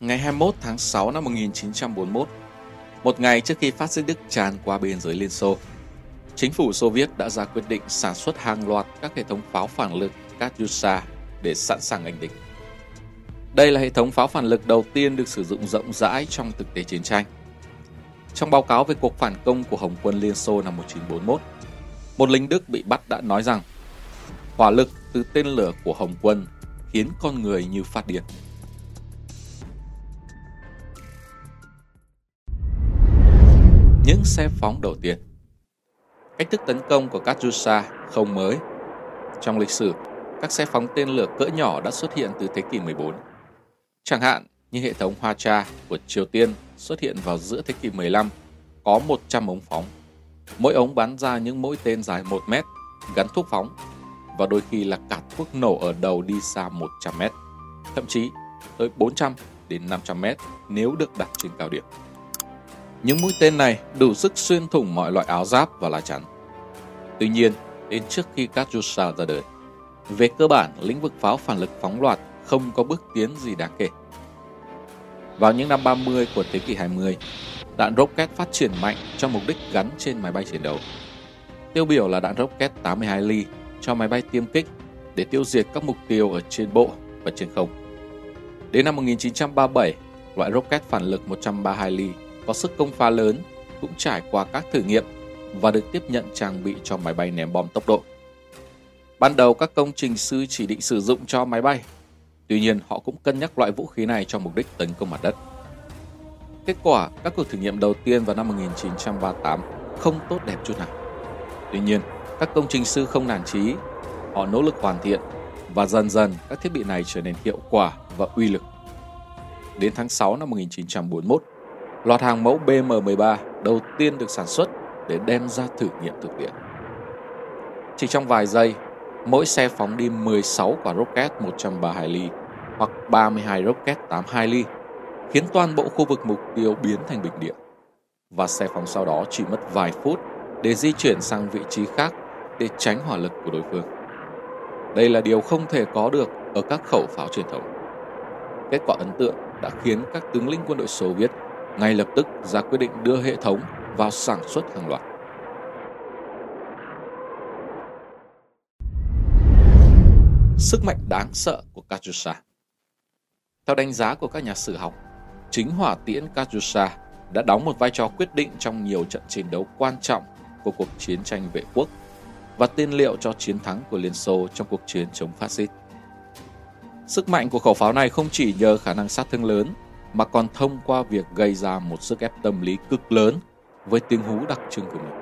Ngày 21 tháng 6 năm 1941, một ngày trước khi phát xít Đức tràn qua biên giới Liên Xô, chính phủ Xô Viết đã ra quyết định sản xuất hàng loạt các hệ thống pháo phản lực Katyusha để sẵn sàng đánh địch. Đây là hệ thống pháo phản lực đầu tiên được sử dụng rộng rãi trong thực tế chiến tranh. Trong báo cáo về cuộc phản công của Hồng quân Liên Xô năm 1941, một lính Đức bị bắt đã nói rằng hỏa lực từ tên lửa của Hồng quân khiến con người như phát điên. Những xe phóng đầu tiên Cách thức tấn công của Katyusha không mới. Trong lịch sử, các xe phóng tên lửa cỡ nhỏ đã xuất hiện từ thế kỷ 14. Chẳng hạn như hệ thống Hoa Cha của Triều Tiên xuất hiện vào giữa thế kỷ 15, có 100 ống phóng. Mỗi ống bắn ra những mũi tên dài 1 mét, gắn thuốc phóng, và đôi khi là cả thuốc nổ ở đầu đi xa 100 mét, thậm chí tới 400 đến 500 mét nếu được đặt trên cao điểm. Những mũi tên này đủ sức xuyên thủng mọi loại áo giáp và lá chắn. Tuy nhiên, đến trước khi Katyusha ra đời, về cơ bản lĩnh vực pháo phản lực phóng loạt không có bước tiến gì đáng kể. Vào những năm 30 của thế kỷ 20, đạn rocket phát triển mạnh cho mục đích gắn trên máy bay chiến đấu. Tiêu biểu là đạn rocket 82 ly cho máy bay tiêm kích để tiêu diệt các mục tiêu ở trên bộ và trên không. Đến năm 1937, loại rocket phản lực 132 ly có sức công phá lớn cũng trải qua các thử nghiệm và được tiếp nhận trang bị cho máy bay ném bom tốc độ. Ban đầu các công trình sư chỉ định sử dụng cho máy bay, tuy nhiên họ cũng cân nhắc loại vũ khí này cho mục đích tấn công mặt đất. Kết quả, các cuộc thử nghiệm đầu tiên vào năm 1938 không tốt đẹp chút nào. Tuy nhiên, các công trình sư không nản chí, họ nỗ lực hoàn thiện và dần dần các thiết bị này trở nên hiệu quả và uy lực. Đến tháng 6 năm 1941, loạt hàng mẫu BM-13 đầu tiên được sản xuất để đem ra thử nghiệm thực tiễn. Chỉ trong vài giây, mỗi xe phóng đi 16 quả rocket 132 ly hoặc 32 rocket 82 ly, khiến toàn bộ khu vực mục tiêu biến thành bình địa. Và xe phóng sau đó chỉ mất vài phút để di chuyển sang vị trí khác để tránh hỏa lực của đối phương. Đây là điều không thể có được ở các khẩu pháo truyền thống. Kết quả ấn tượng đã khiến các tướng lĩnh quân đội Xô Viết ngay lập tức ra quyết định đưa hệ thống vào sản xuất hàng loạt. Sức mạnh đáng sợ của Katyusha Theo đánh giá của các nhà sử học, chính hỏa tiễn Katyusha đã đóng một vai trò quyết định trong nhiều trận chiến đấu quan trọng của cuộc chiến tranh vệ quốc và tiên liệu cho chiến thắng của Liên Xô trong cuộc chiến chống phát xít. Sức mạnh của khẩu pháo này không chỉ nhờ khả năng sát thương lớn mà còn thông qua việc gây ra một sức ép tâm lý cực lớn với tiếng hú đặc trưng của mình.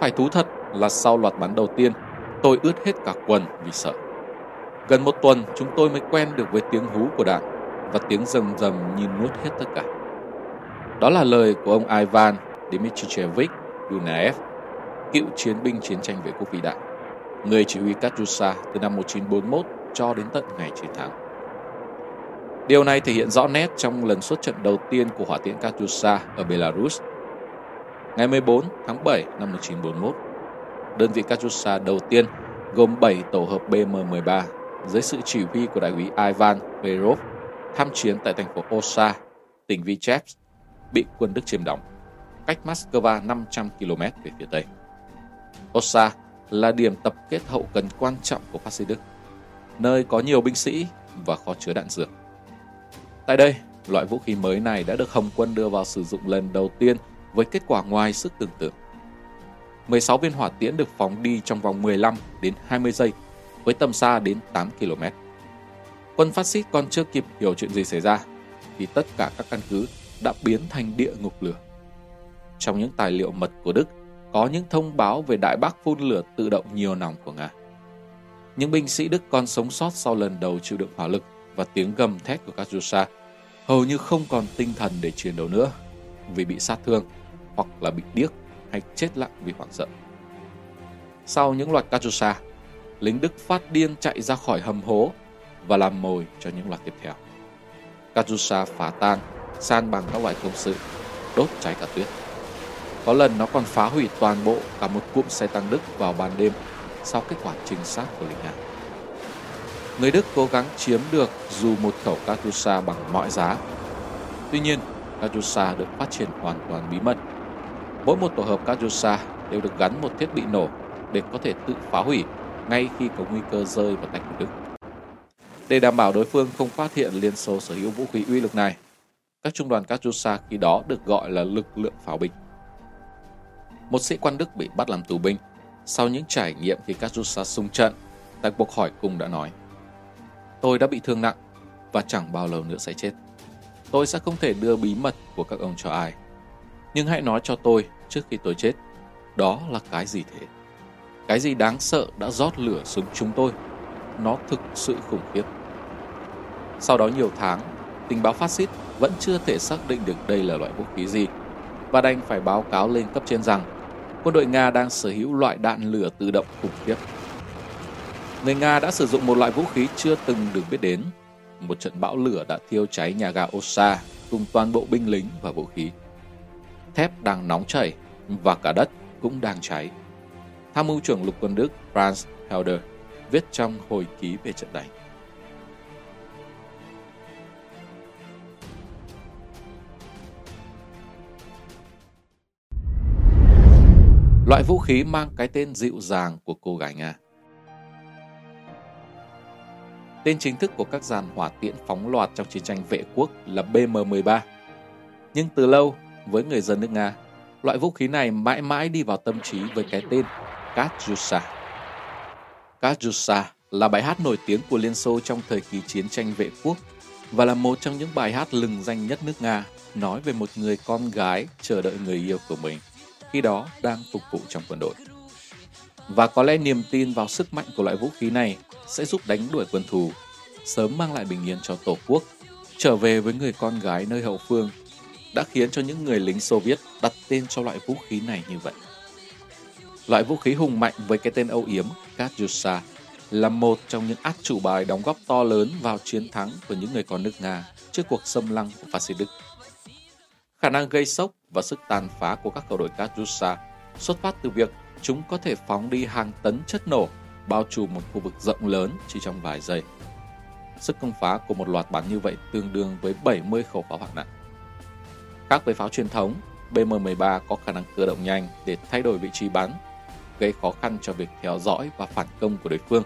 Phải thú thật là sau loạt bắn đầu tiên, tôi ướt hết cả quần vì sợ. Gần một tuần chúng tôi mới quen được với tiếng hú của đạn và tiếng rầm rầm như nuốt hết tất cả. Đó là lời của ông Ivan Dmitrievich Dunaev, cựu chiến binh chiến tranh vệ quốc vĩ đại, người chỉ huy Katyusha từ năm 1941 cho đến tận ngày chiến thắng. Điều này thể hiện rõ nét trong lần xuất trận đầu tiên của hỏa tiễn Katyusha ở Belarus. Ngày 14 tháng 7 năm 1941, đơn vị Katyusha đầu tiên gồm 7 tổ hợp BM-13 dưới sự chỉ huy của đại úy Ivan Perov tham chiến tại thành phố Osa, tỉnh Vitebsk, bị quân Đức chiếm đóng, cách Moscow 500 km về phía tây. Osa là điểm tập kết hậu cần quan trọng của phát xít Đức, nơi có nhiều binh sĩ và kho chứa đạn dược. Tại đây, loại vũ khí mới này đã được Hồng quân đưa vào sử dụng lần đầu tiên với kết quả ngoài sức tưởng tượng. 16 viên hỏa tiễn được phóng đi trong vòng 15 đến 20 giây với tầm xa đến 8 km. Quân phát xít còn chưa kịp hiểu chuyện gì xảy ra thì tất cả các căn cứ đã biến thành địa ngục lửa. Trong những tài liệu mật của Đức có những thông báo về đại bác phun lửa tự động nhiều nòng của Nga. Những binh sĩ Đức còn sống sót sau lần đầu chịu đựng hỏa lực và tiếng gầm thét của các Katyusha hầu như không còn tinh thần để chiến đấu nữa vì bị sát thương hoặc là bị điếc hay chết lặng vì hoảng sợ. Sau những loạt Katusha, lính Đức phát điên chạy ra khỏi hầm hố và làm mồi cho những loạt tiếp theo. Katusha phá tan, san bằng các loại công sự, đốt cháy cả tuyết. Có lần nó còn phá hủy toàn bộ cả một cụm xe tăng Đức vào ban đêm sau kết quả trinh sát của lính Nga. Người Đức cố gắng chiếm được dù một khẩu Katusha bằng mọi giá. Tuy nhiên, Katusha được phát triển hoàn toàn bí mật. Mỗi một tổ hợp Katusha đều được gắn một thiết bị nổ để có thể tự phá hủy ngay khi có nguy cơ rơi vào tay của Đức. Để đảm bảo đối phương không phát hiện Liên Xô sở hữu vũ khí uy lực này, các trung đoàn Katusha khi đó được gọi là lực lượng pháo binh. Một sĩ quan Đức bị bắt làm tù binh sau những trải nghiệm khi Katusha xung trận tại cuộc hỏi cung đã nói Tôi đã bị thương nặng và chẳng bao lâu nữa sẽ chết. Tôi sẽ không thể đưa bí mật của các ông cho ai. Nhưng hãy nói cho tôi trước khi tôi chết, đó là cái gì thế? Cái gì đáng sợ đã rót lửa xuống chúng tôi? Nó thực sự khủng khiếp. Sau đó nhiều tháng, tình báo phát xít vẫn chưa thể xác định được đây là loại vũ khí gì và đành phải báo cáo lên cấp trên rằng quân đội Nga đang sở hữu loại đạn lửa tự động khủng khiếp. Người Nga đã sử dụng một loại vũ khí chưa từng được biết đến. Một trận bão lửa đã thiêu cháy nhà ga Osa cùng toàn bộ binh lính và vũ khí. Thép đang nóng chảy và cả đất cũng đang cháy. Tham mưu trưởng lục quân Đức Franz Helder viết trong hồi ký về trận đánh. Loại vũ khí mang cái tên dịu dàng của cô gái Nga. Tên chính thức của các dàn hỏa tiễn phóng loạt trong chiến tranh vệ quốc là BM-13. Nhưng từ lâu, với người dân nước Nga, loại vũ khí này mãi mãi đi vào tâm trí với cái tên Katyusha. Katyusha là bài hát nổi tiếng của Liên Xô trong thời kỳ chiến tranh vệ quốc và là một trong những bài hát lừng danh nhất nước Nga nói về một người con gái chờ đợi người yêu của mình, khi đó đang phục vụ trong quân đội. Và có lẽ niềm tin vào sức mạnh của loại vũ khí này sẽ giúp đánh đuổi quân thù, sớm mang lại bình yên cho Tổ quốc, trở về với người con gái nơi hậu phương, đã khiến cho những người lính Xô Viết đặt tên cho loại vũ khí này như vậy. Loại vũ khí hùng mạnh với cái tên âu yếm Katyusha là một trong những át chủ bài đóng góp to lớn vào chiến thắng của những người con nước Nga trước cuộc xâm lăng của phát xít Đức. Khả năng gây sốc và sức tàn phá của các khẩu đội Katyusha xuất phát từ việc chúng có thể phóng đi hàng tấn chất nổ bao trùm một khu vực rộng lớn chỉ trong vài giây. Sức công phá của một loạt bắn như vậy tương đương với 70 khẩu pháo hạng nặng. Khác với pháo truyền thống, BM-13 có khả năng cơ động nhanh để thay đổi vị trí bắn, gây khó khăn cho việc theo dõi và phản công của đối phương.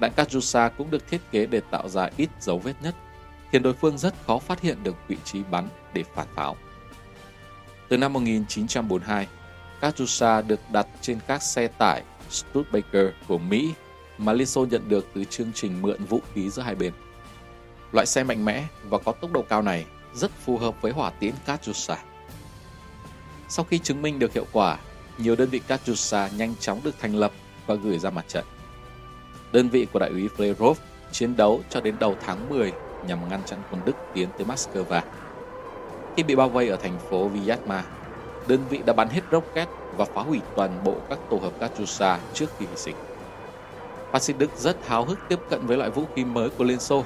Đạn Katyusha cũng được thiết kế để tạo ra ít dấu vết nhất, khiến đối phương rất khó phát hiện được vị trí bắn để phản pháo. Từ năm 1942, Katyusha được đặt trên các xe tải Studebaker của Mỹ mà Liên Xô nhận được từ chương trình mượn vũ khí giữa hai bên. Loại xe mạnh mẽ và có tốc độ cao này rất phù hợp với hỏa tiễn Katyusha. Sau khi chứng minh được hiệu quả, nhiều đơn vị Katyusha nhanh chóng được thành lập và gửi ra mặt trận. Đơn vị của đại úy Flerov chiến đấu cho đến đầu tháng 10 nhằm ngăn chặn quân Đức tiến tới Moscow. Khi bị bao vây ở thành phố Vyazma, đơn vị đã bắn hết rocket và phá hủy toàn bộ các tổ hợp Katyusha trước khi hy sinh. Phát xít Đức rất háo hức tiếp cận với loại vũ khí mới của Liên Xô,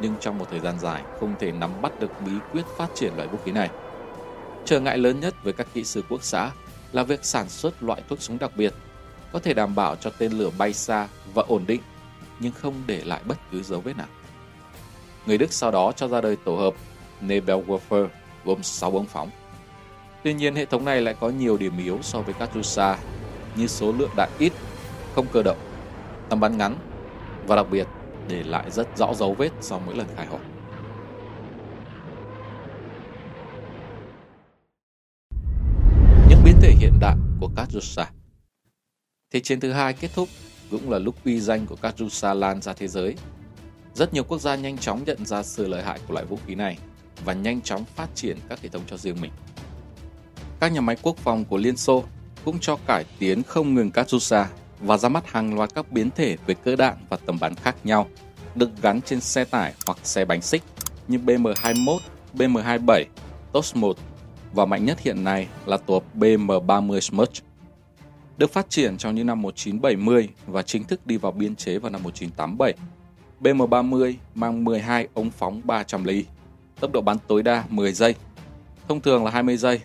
nhưng trong một thời gian dài không thể nắm bắt được bí quyết phát triển loại vũ khí này. Trở ngại lớn nhất với các kỹ sư quốc xã là việc sản xuất loại thuốc súng đặc biệt, có thể đảm bảo cho tên lửa bay xa và ổn định, nhưng không để lại bất cứ dấu vết nào. Người Đức sau đó cho ra đời tổ hợp Nebelwerfer gồm 6 ống phóng Tuy nhiên, hệ thống này lại có nhiều điểm yếu so với Katyusha như số lượng đạn ít, không cơ động, tầm bắn ngắn và đặc biệt để lại rất rõ dấu vết sau mỗi lần khai hỏa. Những biến thể hiện đại của Katyusha Thế chiến thứ hai kết thúc cũng là lúc uy danh của Katyusha lan ra thế giới. Rất nhiều quốc gia nhanh chóng nhận ra sự lợi hại của loại vũ khí này và nhanh chóng phát triển các hệ thống cho riêng mình các nhà máy quốc phòng của Liên Xô cũng cho cải tiến không ngừng Katyusha và ra mắt hàng loạt các biến thể về cỡ đạn và tầm bắn khác nhau, được gắn trên xe tải hoặc xe bánh xích như BM-21, BM-27, TOS 1 và mạnh nhất hiện nay là tổ hợp BM-30 Smuts. Được phát triển trong những năm 1970 và chính thức đi vào biên chế vào năm 1987. BM-30 mang 12 ống phóng 300 ly, tốc độ bắn tối đa 10 giây, thông thường là 20 giây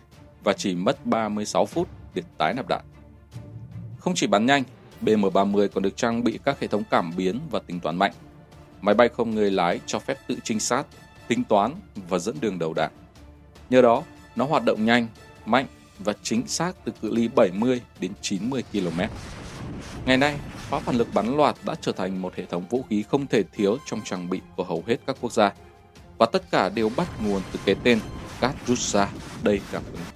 và chỉ mất 36 phút để tái nạp đạn. Không chỉ bắn nhanh, BM-30 còn được trang bị các hệ thống cảm biến và tính toán mạnh. Máy bay không người lái cho phép tự trinh sát, tính toán và dẫn đường đầu đạn. Nhờ đó, nó hoạt động nhanh, mạnh và chính xác từ cự ly 70 đến 90 km. Ngày nay, pháo phản lực bắn loạt đã trở thành một hệ thống vũ khí không thể thiếu trong trang bị của hầu hết các quốc gia, và tất cả đều bắt nguồn từ cái tên Katyusha đầy cảm hứng.